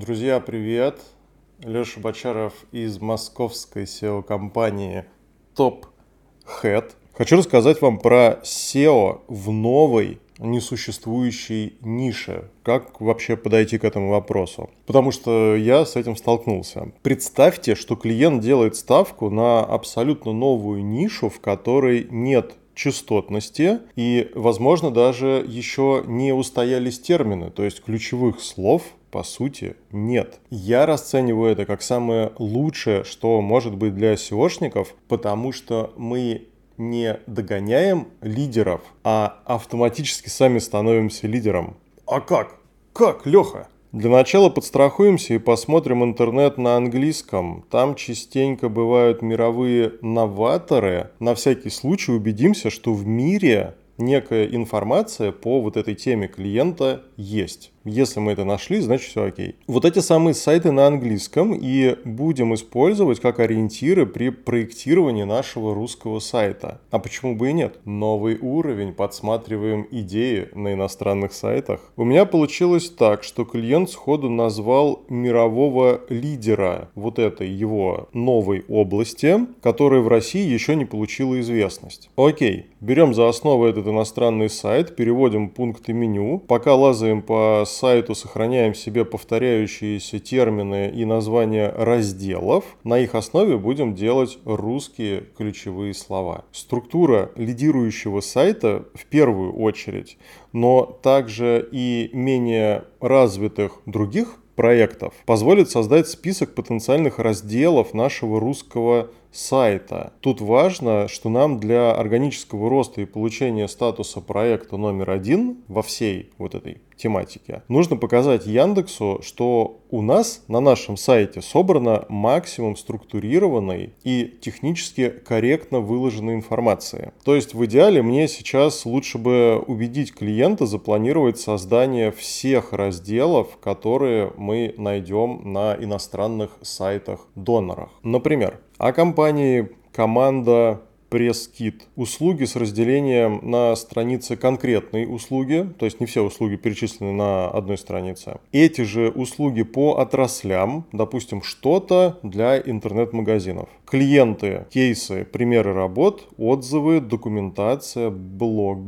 Друзья, привет! Леша Бочаров из московской SEO-компании Top Head. Хочу рассказать вам про SEO в новой несуществующей нише. Как вообще подойти к этому вопросу? Потому что я с этим столкнулся. Представьте, что клиент делает ставку на абсолютно новую нишу, в которой нет частотности и, возможно, даже еще не устоялись термины, то есть ключевых слов по сути, нет. Я расцениваю это как самое лучшее, что может быть для SEOшников, потому что мы не догоняем лидеров, а автоматически сами становимся лидером. А как? Как, Леха? Для начала подстрахуемся и посмотрим интернет на английском. Там частенько бывают мировые новаторы. На всякий случай убедимся, что в мире некая информация по вот этой теме клиента есть. Если мы это нашли, значит все окей. Вот эти самые сайты на английском и будем использовать как ориентиры при проектировании нашего русского сайта. А почему бы и нет? Новый уровень, подсматриваем идеи на иностранных сайтах. У меня получилось так, что клиент сходу назвал мирового лидера вот этой его новой области, которая в России еще не получила известность. Окей, берем за основу этот иностранный сайт, переводим пункты меню, пока лазаем по сайту сохраняем себе повторяющиеся термины и названия разделов. На их основе будем делать русские ключевые слова. Структура лидирующего сайта в первую очередь, но также и менее развитых других проектов позволит создать список потенциальных разделов нашего русского сайта. Тут важно, что нам для органического роста и получения статуса проекта номер один во всей вот этой тематике, нужно показать Яндексу, что у нас на нашем сайте собрана максимум структурированной и технически корректно выложенной информации. То есть в идеале мне сейчас лучше бы убедить клиента запланировать создание всех разделов, которые мы найдем на иностранных сайтах-донорах. Например, о компании команда пресс-кит. Услуги с разделением на странице конкретной услуги, то есть не все услуги перечислены на одной странице. Эти же услуги по отраслям, допустим, что-то для интернет-магазинов. Клиенты, кейсы, примеры работ, отзывы, документация, блог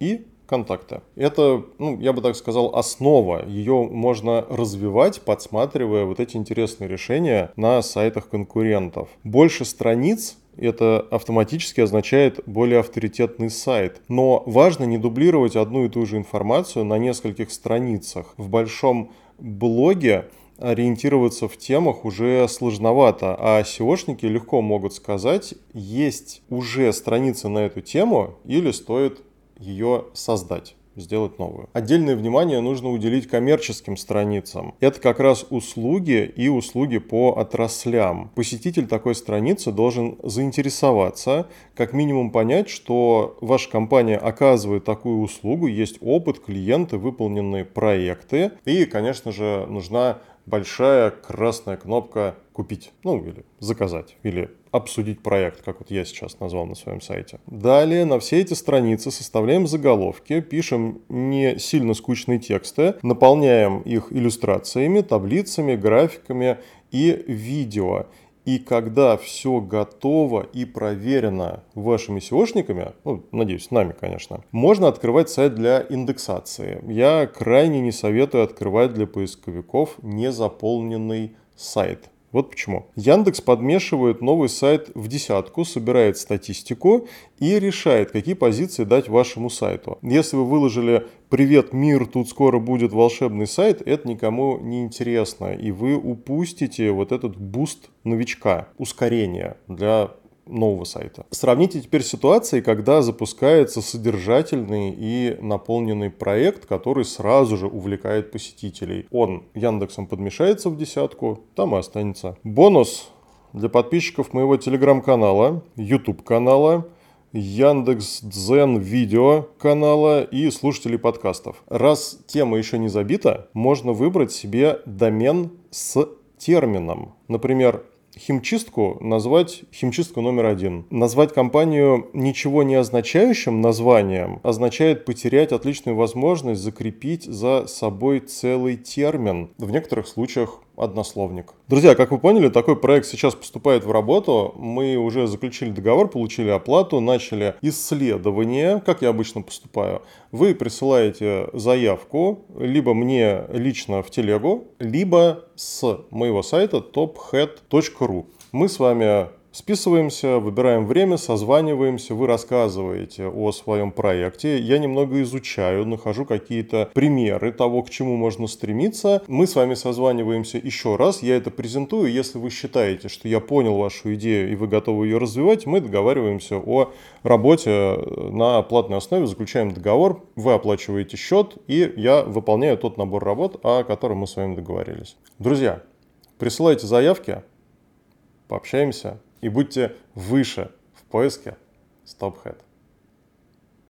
и контакта. Это, ну, я бы так сказал, основа. Ее можно развивать, подсматривая вот эти интересные решения на сайтах конкурентов. Больше страниц это автоматически означает более авторитетный сайт. Но важно не дублировать одну и ту же информацию на нескольких страницах. В большом блоге ориентироваться в темах уже сложновато, а SEOшники легко могут сказать, есть уже страница на эту тему или стоит ее создать сделать новую. Отдельное внимание нужно уделить коммерческим страницам. Это как раз услуги и услуги по отраслям. Посетитель такой страницы должен заинтересоваться, как минимум понять, что ваша компания оказывает такую услугу, есть опыт, клиенты, выполненные проекты. И, конечно же, нужна большая красная кнопка «Купить», ну или «Заказать», или «Обсудить проект», как вот я сейчас назвал на своем сайте. Далее на все эти страницы составляем заголовки, пишем не сильно скучные тексты, наполняем их иллюстрациями, таблицами, графиками и видео. И когда все готово и проверено вашими SEOшниками, ну, надеюсь, нами, конечно, можно открывать сайт для индексации. Я крайне не советую открывать для поисковиков незаполненный сайт. Вот почему. Яндекс подмешивает новый сайт в десятку, собирает статистику и решает, какие позиции дать вашему сайту. Если вы выложили «Привет, мир, тут скоро будет волшебный сайт», это никому не интересно, и вы упустите вот этот буст новичка, ускорение для нового сайта. Сравните теперь ситуации, когда запускается содержательный и наполненный проект, который сразу же увлекает посетителей. Он Яндексом подмешается в десятку, там и останется. Бонус для подписчиков моего телеграм-канала, YouTube канала, Яндекс Дзен видео канала и слушателей подкастов. Раз тема еще не забита, можно выбрать себе домен с термином. Например, химчистку назвать химчистку номер один. Назвать компанию ничего не означающим названием означает потерять отличную возможность закрепить за собой целый термин. В некоторых случаях однословник. Друзья, как вы поняли, такой проект сейчас поступает в работу. Мы уже заключили договор, получили оплату, начали исследование, как я обычно поступаю. Вы присылаете заявку либо мне лично в телегу, либо с моего сайта tophead.ru. Мы с вами Списываемся, выбираем время, созваниваемся, вы рассказываете о своем проекте. Я немного изучаю, нахожу какие-то примеры того, к чему можно стремиться. Мы с вами созваниваемся еще раз, я это презентую. Если вы считаете, что я понял вашу идею и вы готовы ее развивать, мы договариваемся о работе на платной основе, заключаем договор, вы оплачиваете счет, и я выполняю тот набор работ, о котором мы с вами договорились. Друзья, присылайте заявки, пообщаемся и будьте выше в поиске StopHead.